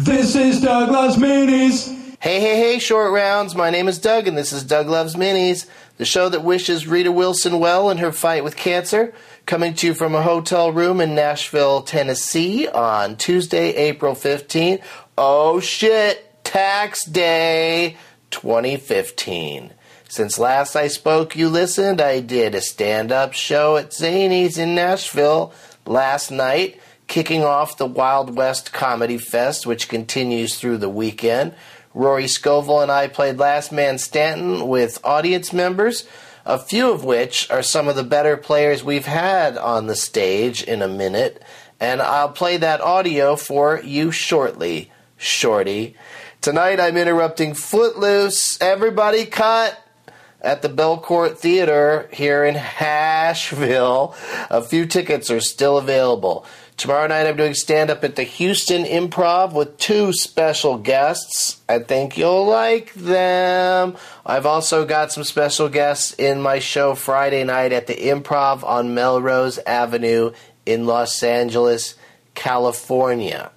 This is Doug Loves Minis. Hey, hey, hey, short rounds. My name is Doug, and this is Doug Loves Minis, the show that wishes Rita Wilson well in her fight with cancer. Coming to you from a hotel room in Nashville, Tennessee on Tuesday, April 15th. Oh shit, tax day 2015. Since last I spoke, you listened. I did a stand up show at Zanies in Nashville last night, kicking off the Wild West Comedy Fest, which continues through the weekend. Rory Scovel and I played Last Man Stanton with audience members, a few of which are some of the better players we've had on the stage in a minute, and I'll play that audio for you shortly, Shorty. Tonight I'm interrupting Footloose. Everybody cut! at the Belcourt Theater here in Nashville. A few tickets are still available. Tomorrow night I'm doing stand up at the Houston Improv with two special guests. I think you'll like them. I've also got some special guests in my show Friday night at the Improv on Melrose Avenue in Los Angeles, California.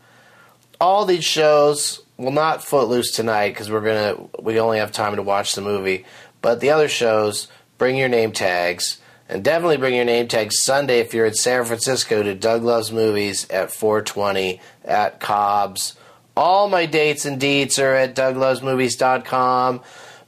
All these shows, well, not Footloose tonight because we're gonna we only have time to watch the movie, but the other shows, bring your name tags. And definitely bring your name tag Sunday if you're in San Francisco to Doug Loves Movies at 420 at Cobb's. All my dates and deets are at douglovesmovies.com.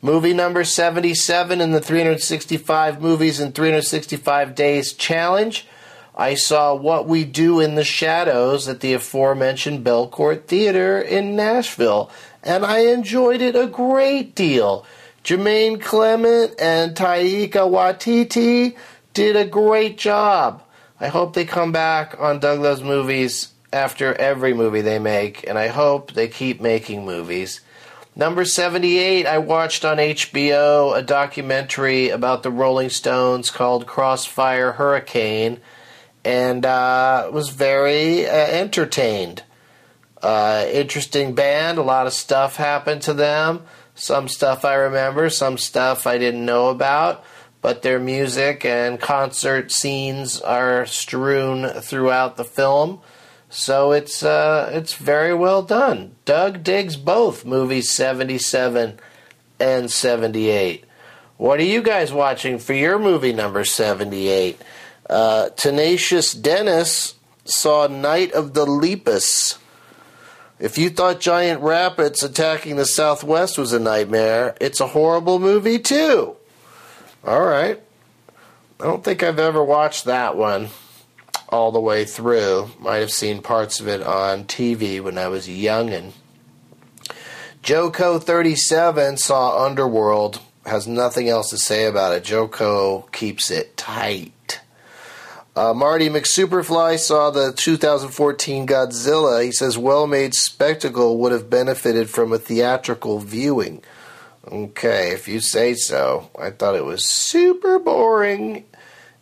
Movie number 77 in the 365 Movies in 365 Days Challenge. I saw What We Do in the Shadows at the aforementioned Belcourt Theater in Nashville, and I enjoyed it a great deal. Jermaine Clement and Taika Waititi did a great job. I hope they come back on Doug Loves Movies after every movie they make, and I hope they keep making movies. Number 78, I watched on HBO a documentary about the Rolling Stones called Crossfire Hurricane, and uh, was very uh, entertained. Uh, interesting band, a lot of stuff happened to them. Some stuff I remember, some stuff I didn't know about but their music and concert scenes are strewn throughout the film. So it's uh, it's very well done. Doug digs both movies 77 and 78. What are you guys watching for your movie number 78? Uh, Tenacious Dennis saw Night of the Lepus. If you thought giant rapids attacking the Southwest was a nightmare, it's a horrible movie too. All right. I don't think I've ever watched that one all the way through. Might have seen parts of it on TV when I was young. And Joko37 saw Underworld. Has nothing else to say about it. Joko keeps it tight. Uh, Marty McSuperfly saw the 2014 Godzilla. He says, well made spectacle would have benefited from a theatrical viewing. Okay, if you say so. I thought it was super boring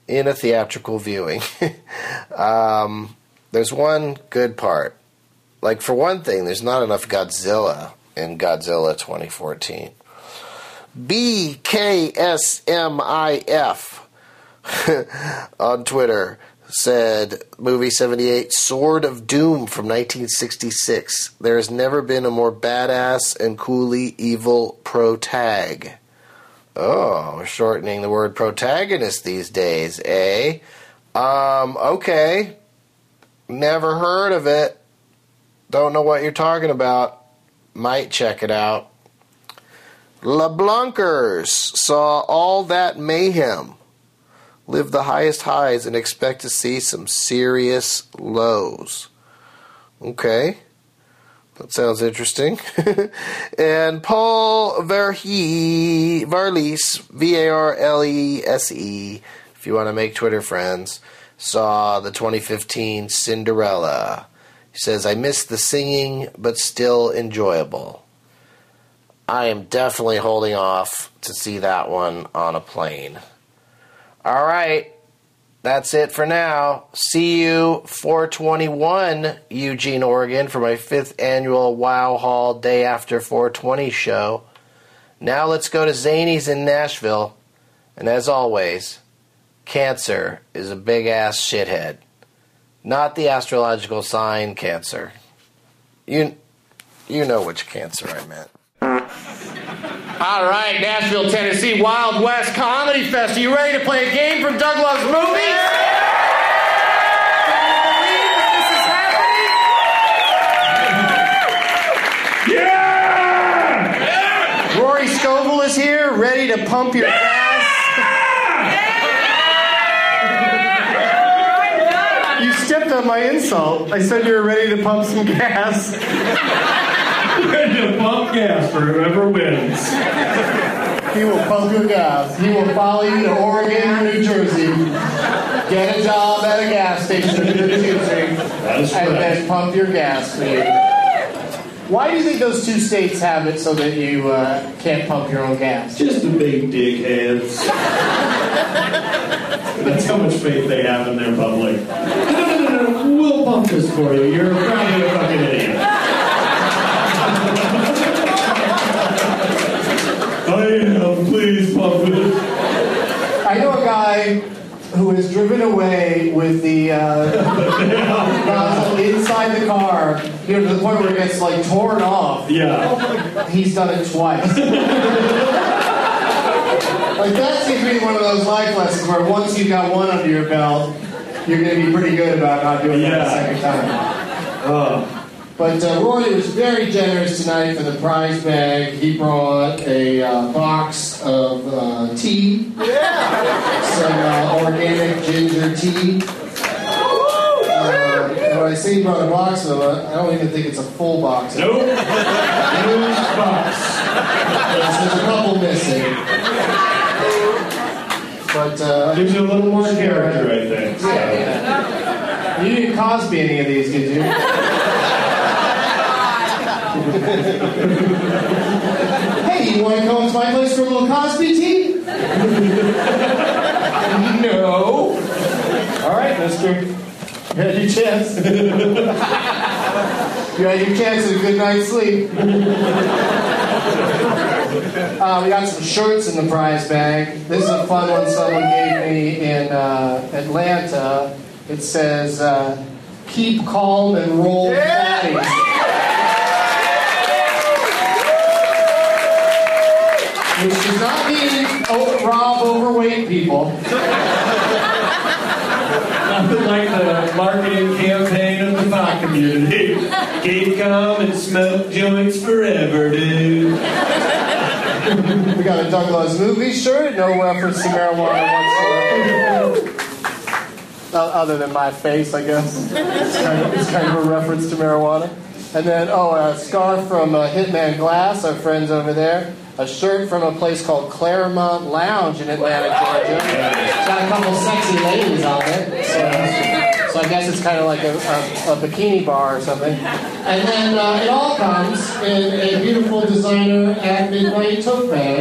in a theatrical viewing. um, there's one good part. Like, for one thing, there's not enough Godzilla in Godzilla 2014. BKSMIF on Twitter said movie 78 Sword of Doom from 1966. There has never been a more badass and coolly evil protag. Oh, we're shortening the word protagonist these days, eh? Um, okay. Never heard of it. Don't know what you're talking about. Might check it out. LeBlancers saw all that mayhem live the highest highs and expect to see some serious lows. Okay. That sounds interesting. and Paul Verhe, Varlese, V A R L E S E, if you want to make Twitter friends, saw the 2015 Cinderella. He says, I missed the singing, but still enjoyable. I am definitely holding off to see that one on a plane. All right. That's it for now. See you 421 Eugene, Oregon for my fifth annual Wow Hall Day After 420 show. Now let's go to Zanies in Nashville. And as always, Cancer is a big ass shithead. Not the astrological sign Cancer. You You know which cancer I meant. All right, Nashville, Tennessee, Wild West Comedy Fest. Are you ready to play a game from Doug Loves Movies? Yeah! Rory Scovel is here, ready to pump your gas. You stepped on my insult. I said you were ready to pump some gas. Ready to pump gas for whoever wins. He will pump your gas. He will follow you to Oregon or New Jersey, get a job at a gas station in New Jersey, That's and right. then pump your gas for you. Why do you think those two states have it so that you uh, can't pump your own gas? Just the big dickheads. That's how much faith they have in their public. No, no, no, no. We'll pump this for you. You're probably a fucking idiot. I am. Pump it. I know a guy who has driven away with the uh, nozzle inside the car, you know, to the point where it gets like torn off. Yeah. He's done it twice. like that seems to be one of those life lessons where once you've got one under your belt, you're going to be pretty good about not doing that Yeah. a second time. Oh. But uh, Rory was very generous tonight for the prize bag. He brought a uh, box of uh, tea, yeah. some uh, organic ginger tea. Uh, when I say he brought a box of it, I don't even think it's a full box. Nope. News box. There's a couple missing. But uh, Gives you a little more character, I think. So. you didn't Cosby any of these, did you? Hey, you want to come to my place for a little Cosby tea? no. All right, mister. You had your chance. you had your chance at a good night's sleep. Uh, we got some shirts in the prize bag. This is a fun one someone gave me in uh, Atlanta. It says, uh, keep calm and roll. Which mean oh, rob overweight people. Nothing like the marketing campaign of the pot community. Keep calm and smoke joints forever, dude. We got a Douglas movie shirt, no reference to marijuana whatsoever. Other than my face, I guess. It's kind, of, it's kind of a reference to marijuana. And then, oh, a scarf from uh, Hitman Glass, our friends over there. A shirt from a place called Clermont Lounge in Atlanta, Georgia. It's got a couple sexy ladies on it. So, so I guess it's kind of like a, a, a bikini bar or something. And then uh, it all comes in a beautiful designer at midnight tote bag.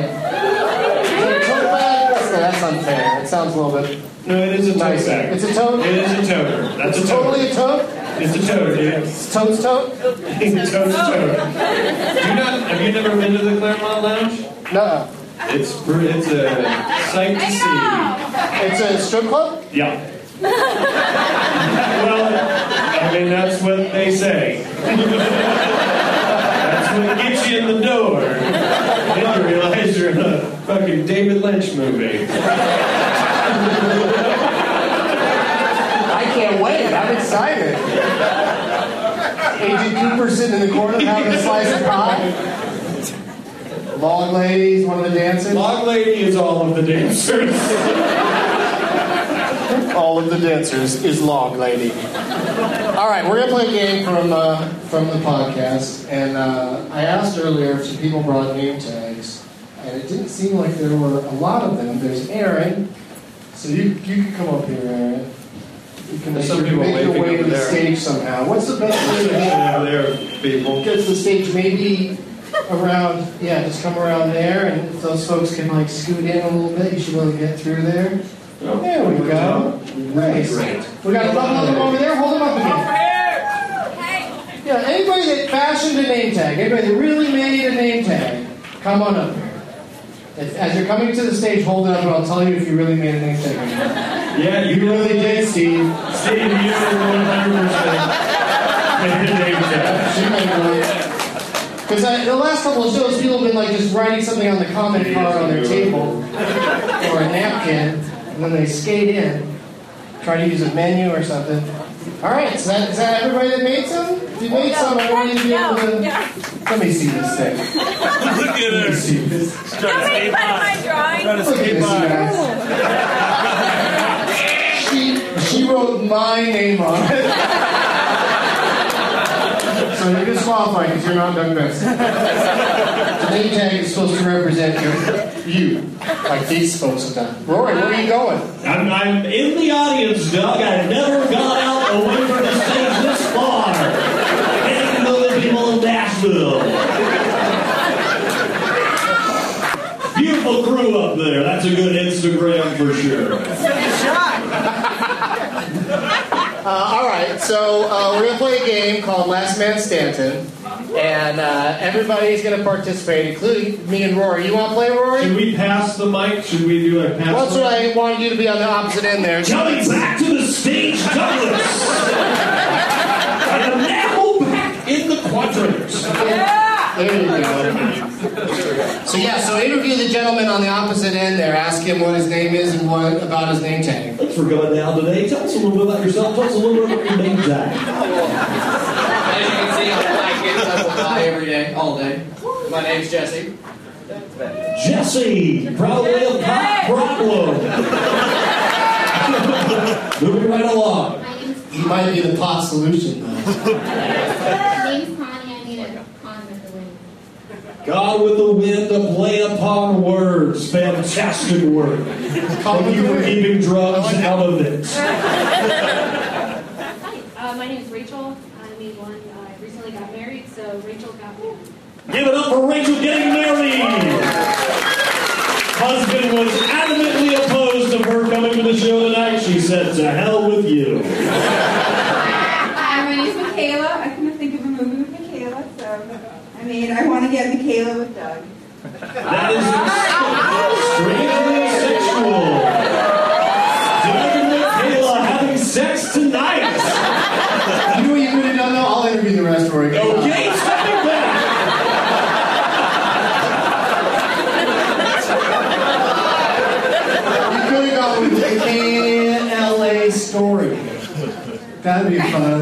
Is it a tote bag? That's, that's unfair. It sounds a little bit No, it is a tote nice. bag. It's a tote? It is a tote. That's a toter. Totally a tote? It's a toter, dude. It's tote's tote? It's a toter, toter. Oh. Do you not, have you never been to the Clermont Lounge? No. It's it's a sight to see. It's a strip club? Yeah. well, I mean that's what they say. that's what gets you in the door. Then you realize you're in a fucking David Lynch movie. I can't wait. I'm excited. Agent Cooper sitting in the corner having a slice of pie. Long ladies, one of the dancers. Log Lady is all of the dancers. All of the dancers is Log Lady. All right, we're gonna play a game from uh, from the podcast, and uh, I asked earlier if some people brought name tags, and it didn't seem like there were a lot of them. There's Aaron, so you you can come up here, Aaron. You can make, There's some your, people make your waving way to over the there. stage somehow. What's the best way to get over there, people. get to the stage? Maybe around, yeah, just come around there, and if those folks can like scoot in a little bit, you should be able to get through there. There we go. Nice. Great. We got another one over there. Hold them up again. Yeah, anybody that fashioned a name tag, anybody that really made a name tag, come on up here. If, as you're coming to the stage, hold it up, and I'll tell you if you really made a name tag. or not. Yeah, you You really did, Steve. Steve, you were 100% made a name tag. She made one. Because the last couple of shows, people have been like just writing something on the comment card on their table or a napkin, and then they skate in, try to use a menu or something. All right, so that, is that everybody that made some? If you made some, I want you to be able to. Let me see this thing. Look Let me at her. see this. Trying to Nobody skate cut by. my drawing. Trying to Look at skate this, you by. guys. She, she wrote my name on it. so you're disqualified because you're not Doug Benson. The name tag is supposed to represent your, you, like these folks have done. Rory, where are you going? I'm, I'm in the audience, Doug. I've never got out away from the stage this far. Getting to know the people of Nashville. Beautiful crew up there. That's a good Instagram for sure. Uh, all right, so uh, we're going to play a game called Last Man Stanton. And uh, everybody's going to participate, including me and Rory. You want to play, Rory? Should we pass the mic? Should we do like pass That's the what mic? I wanted you to be on the opposite end there. Coming back to the stage, Douglas. and enamel back in the quadrant. There you go. So yeah, so interview the gentleman on the opposite end there. Ask him what his name is and what about his name tag. Thanks for coming down today. Tell us a little bit about yourself. Tell us a little bit about your name tag. As you can see, I'm black kids. I will die every day, all day. My name's Jesse. Jesse, probably a pop problem. Moving right along. My name's He might be the pot solution though. my name's Connie. I need a con with the wind. God with the wind to play upon words. Fantastic work. Thank you for keeping drugs out of it. Hi, uh, my name is Rachel. I'm the one, uh, I recently got married, so Rachel got married. Give it up for Rachel getting married. Husband was adamantly opposed to her coming to the show tonight. She said, to hell with you. Hi, my name's Michaela. I couldn't think of a movie with Michaela, so I I want to get Michaela with Doug. That is strangely sexual. Doug and Michaela having sex tonight. You know what you could have done though? I'll interview the rest for you. Okay, stepping back. You could have gone with the KLA story. That'd be fun.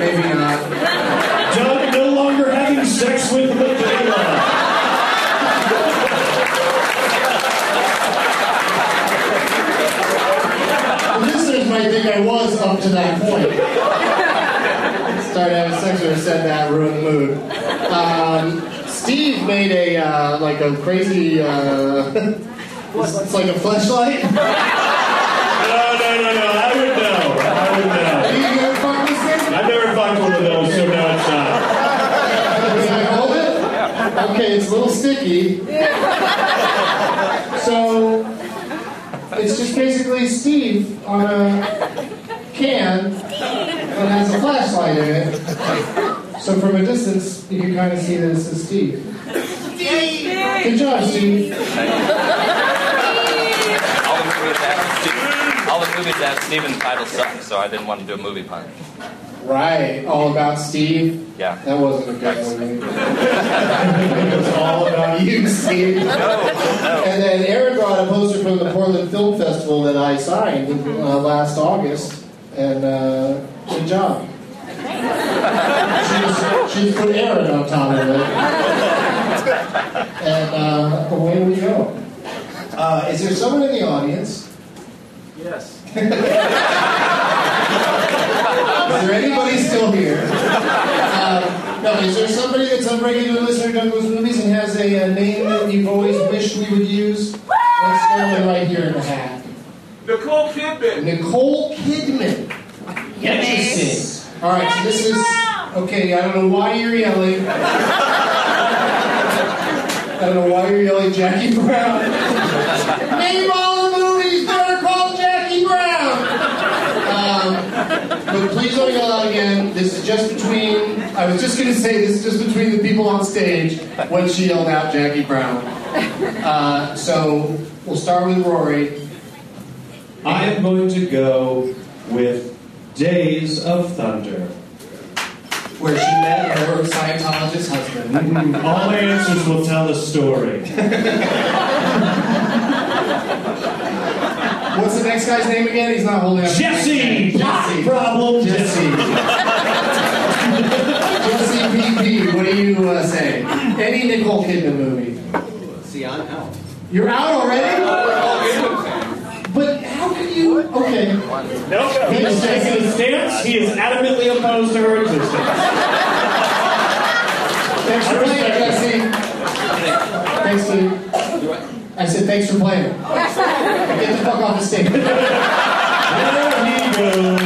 Maybe not. Doug no longer having sex with Michaela. The listeners might think I was up to that point. Started having sex with her, said that, ruined the mood. Um, Steve made a, uh, like a crazy, uh, it's, it's like a flashlight. No, no, no, no. I would know. I would know. You ever fuck this thing? I've never fucked one of those, so no, it's not. Can I hold it? Okay, it's a little sticky. So it's just basically Steve on a can that has a flashlight in it. So from a distance, you can kind of see that this is Steve. Steve! Good job, Steve. All the movies have Steve, all the movies that have Steven title suck, so I didn't want to do a movie pun. Right, all about Steve. Yeah. That wasn't a good movie. it was all about you, Steve. And then Aaron brought a poster from the Portland Film Festival that I signed uh, last August, and uh, good job. She's, she's put Aaron on top of it. And uh, away we go. Uh, is there someone in the audience? Yes. Is there anybody still here? Um, no, is there somebody that's a regular listener to Doug Loves Movies and has a, uh name that you've always wished we would use? Let's stand right here in the hat. Nicole Kidman. Nicole Kidman. Interesting. All right, so this is okay. I don't know why you're yelling. I don't know why you're yelling, Jackie Brown. Name all the movies that are called Jackie Brown. Um, but please don't yell out again. This is just between. I was just going to say this is just between the people on stage when she yelled out Jackie Brown. Uh, so we'll start with Rory. I am going to go with Days of Thunder. where she met her Scientologist husband. All answers will tell the story. What's the next guy's name again? He's not holding up. Jesse! Jesse. Problem, Jesse. Jesse PP, what do you uh, say? Any Nicole Kidman movie? See, I'm out. You're out already? But how can you? Okay. Nope. He's taking a stance. He is adamantly opposed to her existence. Thanks for playing, Jesse. Thanks, Steve. I said thanks for playing. Get the fuck off the stage. There he goes.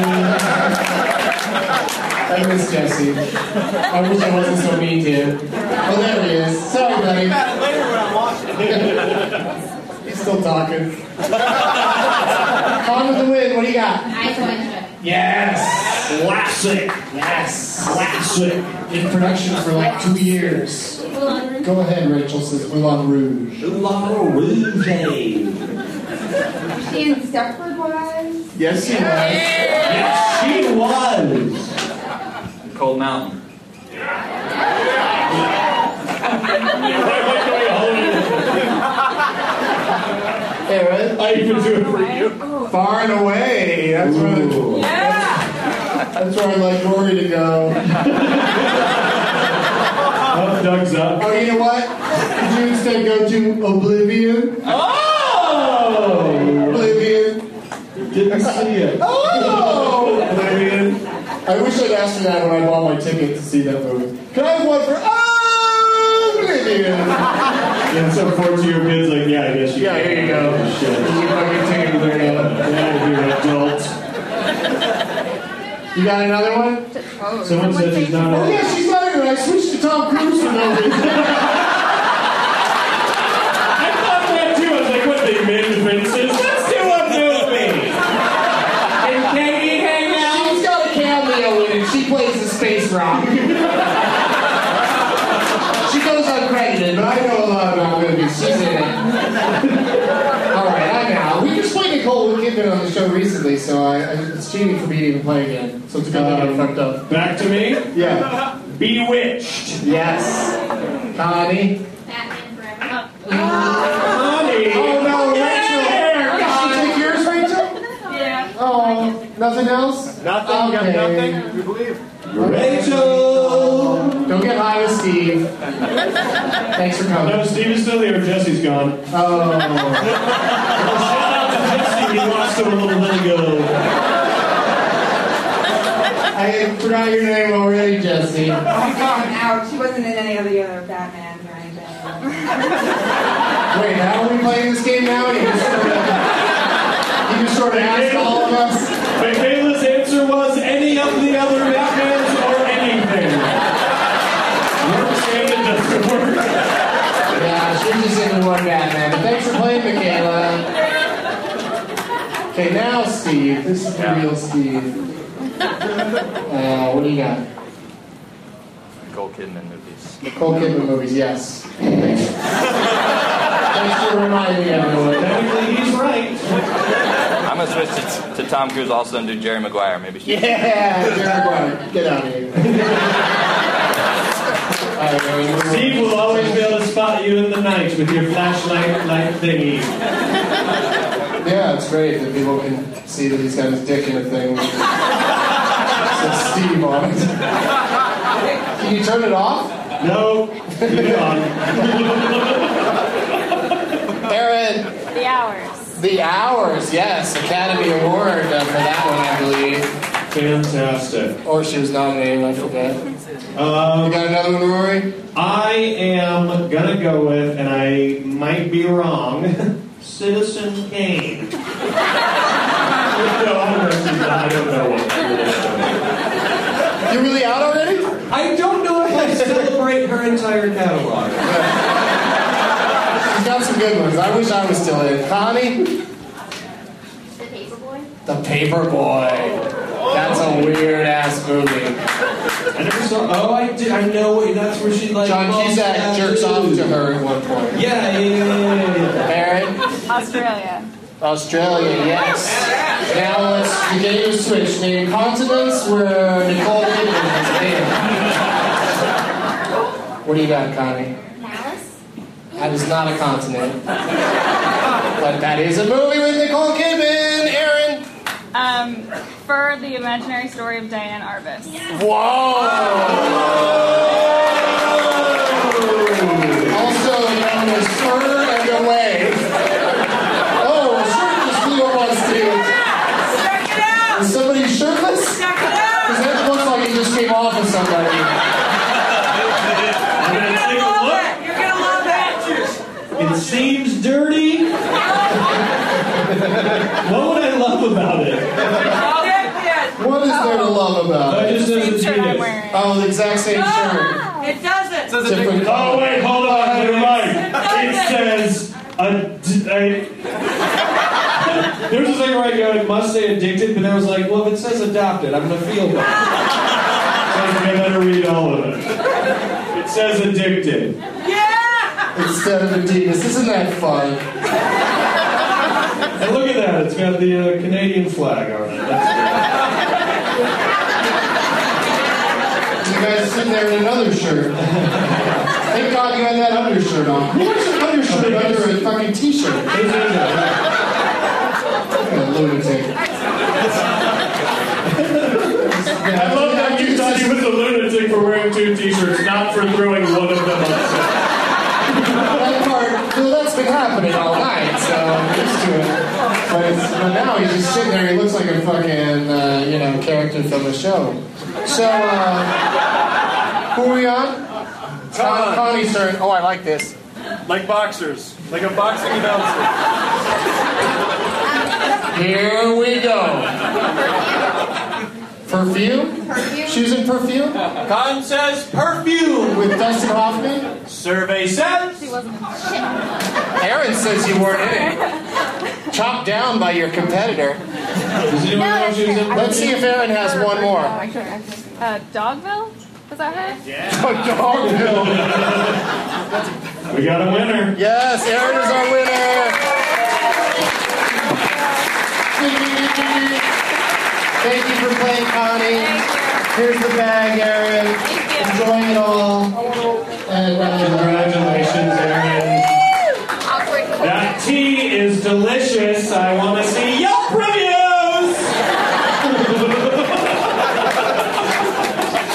I miss Jesse. I wish I wasn't so mean to him. Oh, there he is. Sorry, buddy. Later when I'm watching. He's still talking. On with the win. What do you got? Eyes wide shut. Yes. Classic. Yes. Classic. In production for like two years. Moulin Rouge. Go ahead, Rachel says Moulin Rouge. Moulin Rouge. She in Stepford Wives. Yes, he was. Yes, she was. Cold Mountain. Aaron. I even do it for you. Far and away. That's where, yeah. that's where I'd like Rory to go. Oh, Doug's up. Oh, you know what? Could you instead go to Oblivion? Oh! Oblivion. Didn't see it. Oh! Oblivion. I wish I'd asked you that when I bought my ticket to see that movie. Can I have one for Oblivion? And so forth to your kids, like, yeah, I guess you Yeah, here you go. Oh, shit. You fucking ticket there now. Yeah, you're an adult. You got another one? Oh, Someone said she's not Oh yeah, she's not even. I switched to Tom Cruise for no reason. I thought that too. I was like, what, they made princes? Let's do a movie. Can Katie hang out? She's got a cameo in it. She plays the space rock. she goes uncredited, but I know a lot about movies. She's in it. All right, I'm out. We just played Nicole Kidman on the show recently, so I, I, it's cheating for me to even play again. So it's a good thing I Um, fucked up. Back to me. Yeah. Bewitched. Yes. Connie. Batman Forever. Honey. Oh no, Rachel. Did she take yours, Rachel? Yeah. Oh, nothing else? Nothing, Okay. got nothing. You believe? Rachel. Don't get high with Steve. Thanks for coming. No, Steve is still here. Jesse's gone. Oh. Shout out to Jesse. He lost him a little bit ago. I forgot your name already, Jesse. Oh, I'm out. She wasn't in any of the other Batmans or anything. Wait, how are we playing this game now? You just sort of, you just sort of asked all of us. Michaela's answer was any of the other Batmans or anything. Works and it doesn't work. Yeah, she's just into one Batman. But thanks for playing, Michaela. Okay, now Steve. This is the Yeah. real Steve. Uh, what do you got? Nicole Kidman movies. Nicole Kidman movies, yes. Thanks. Thanks for reminding everyone. Technically, he's right. I'm gonna switch to, to Tom Cruise also and do Jerry Maguire. Maybe she. Yeah, Jerry Maguire. Get out of here. All right, Aaron, you're- Steve will always be able to spot you in the night with your flashlight light thingy. Yeah, it's great that people can see that he's got his dick in a thing. With- Says Steve on it. Can you turn it off? No, keep it on. Aaron, The hours. The Hours, yes, Academy Award uh, for that one, I believe. Fantastic. Or she was nominated, I forget. Um, You got another one, Rory? I am gonna go with, and I might be wrong, Citizen Kane. no, I'm gonna- I don't know what. You really out already? I don't know if I celebrate her entire catalog. She's got some good ones. I wish I was still in. Connie? The Paperboy. The Paperboy. That's a weird ass movie. I never saw. Oh, I did. I know. Wait, that's where she like. John falls Cusack down. jerks off to her at one point. Yeah, yeah, yeah, yeah, yeah. Aaron? Australia. Australia, yes. Now let's we get you switch. Name continents where Nicole Kidman has been. What do you got, Connie? Malice. That is not a continent. but that is a movie with Nicole Kidman. Aaron. Um, for the imaginary story of Diane Arbus. Also known as Sir and Away. Oh, a shirtless Leo wants to. Check it out! Is somebody shirtless? Check it out! Because that looks like he just came off of somebody. I'm gonna take a Love look. it. You're gonna love that. It seems dirty. what would I love about it? What is there to love about I it? just says it's Shirt I'm wearing. Oh, the exact same it. shirt. It doesn't. Different Oh wait, hold on, you're right. It doesn't. says a. d- a- There's a second right go. It must say addicted, but then I was like, well, if it says adopted, I'm gonna feel bad. So I was like, I better read all of it. It says addicted. Yeah! Instead of Adidas. Isn't that fun? And look at that, it's got the uh, Canadian flag on it. That's You guys sitting there in another shirt. Thank God you had that undershirt on. Who wears an undershirt under a fucking t-shirt? good. It's in there. What a lunatic. I love that you thought he was a lunatic for wearing two t-shirts, not for throwing one of them upside. That part, well, that's been happening all night, so I'm used to it. But, it's, but now he's just sitting there. He looks like a fucking, uh, you know, character from a show. So, uh, who are we on? Con- Connie's turn. Oh, I like this. Like boxers. Like a boxing announcer. Here we go. Perfume? Perfume. She's in perfume Con says perfume. with Dustin Hoffman. Survey says. She wasn't Aaron says you weren't in it. Chopped down by your competitor. Does anyone know if she was in Let's see if Aaron has one more. Uh, Dogville? Was that her? Yeah. Dogville. We got a winner. Yes, Aaron is our winner. Thank you for playing, Connie. Here's the bag, Aaron. Enjoy it all. And uh, Congratulations, Aaron. Awkward. That tea is delicious. I want to see Yelp reviews.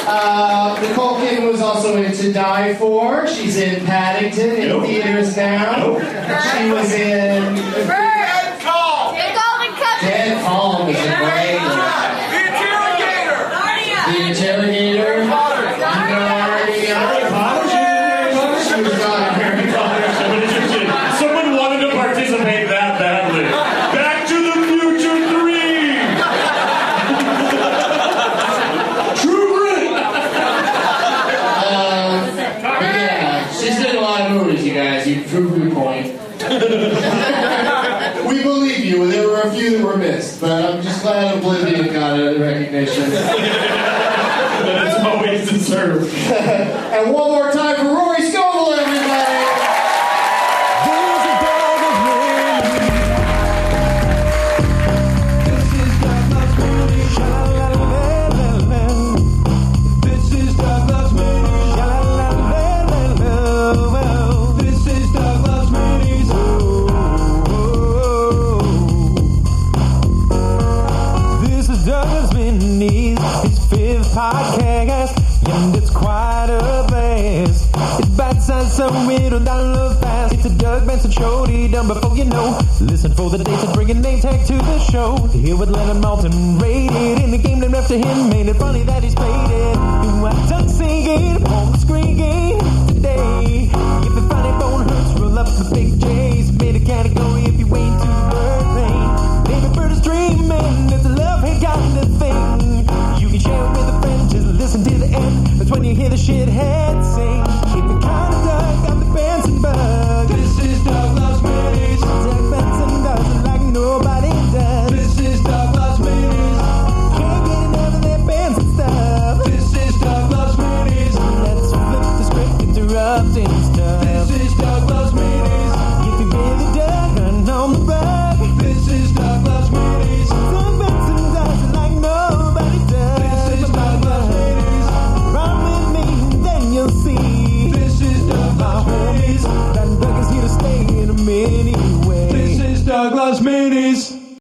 uh, Nicole Kidman was also in To Die For. She's in Paddington in Nope. theaters now. Nope. She was in Dead Calm! Take all the cups. Dead Calm. Is a great. The interrogator! The Interrogator. Narnia. Harry Potter? She was in Harry Potter? She was not in Harry Potter. Someone interested. Someone wanted to participate that badly. Back to the Future 3. True grit. Um, but yeah, she's in a lot of movies, you guys. You proved your point. we believe you. There were a few that were missed, but I'm just glad Oblivion got a recognition. That's always deserved. and one more time for Rory Scovel, everybody. Show. Hear what Leonard Maltin rated in the game named after him. Made it funny that he's played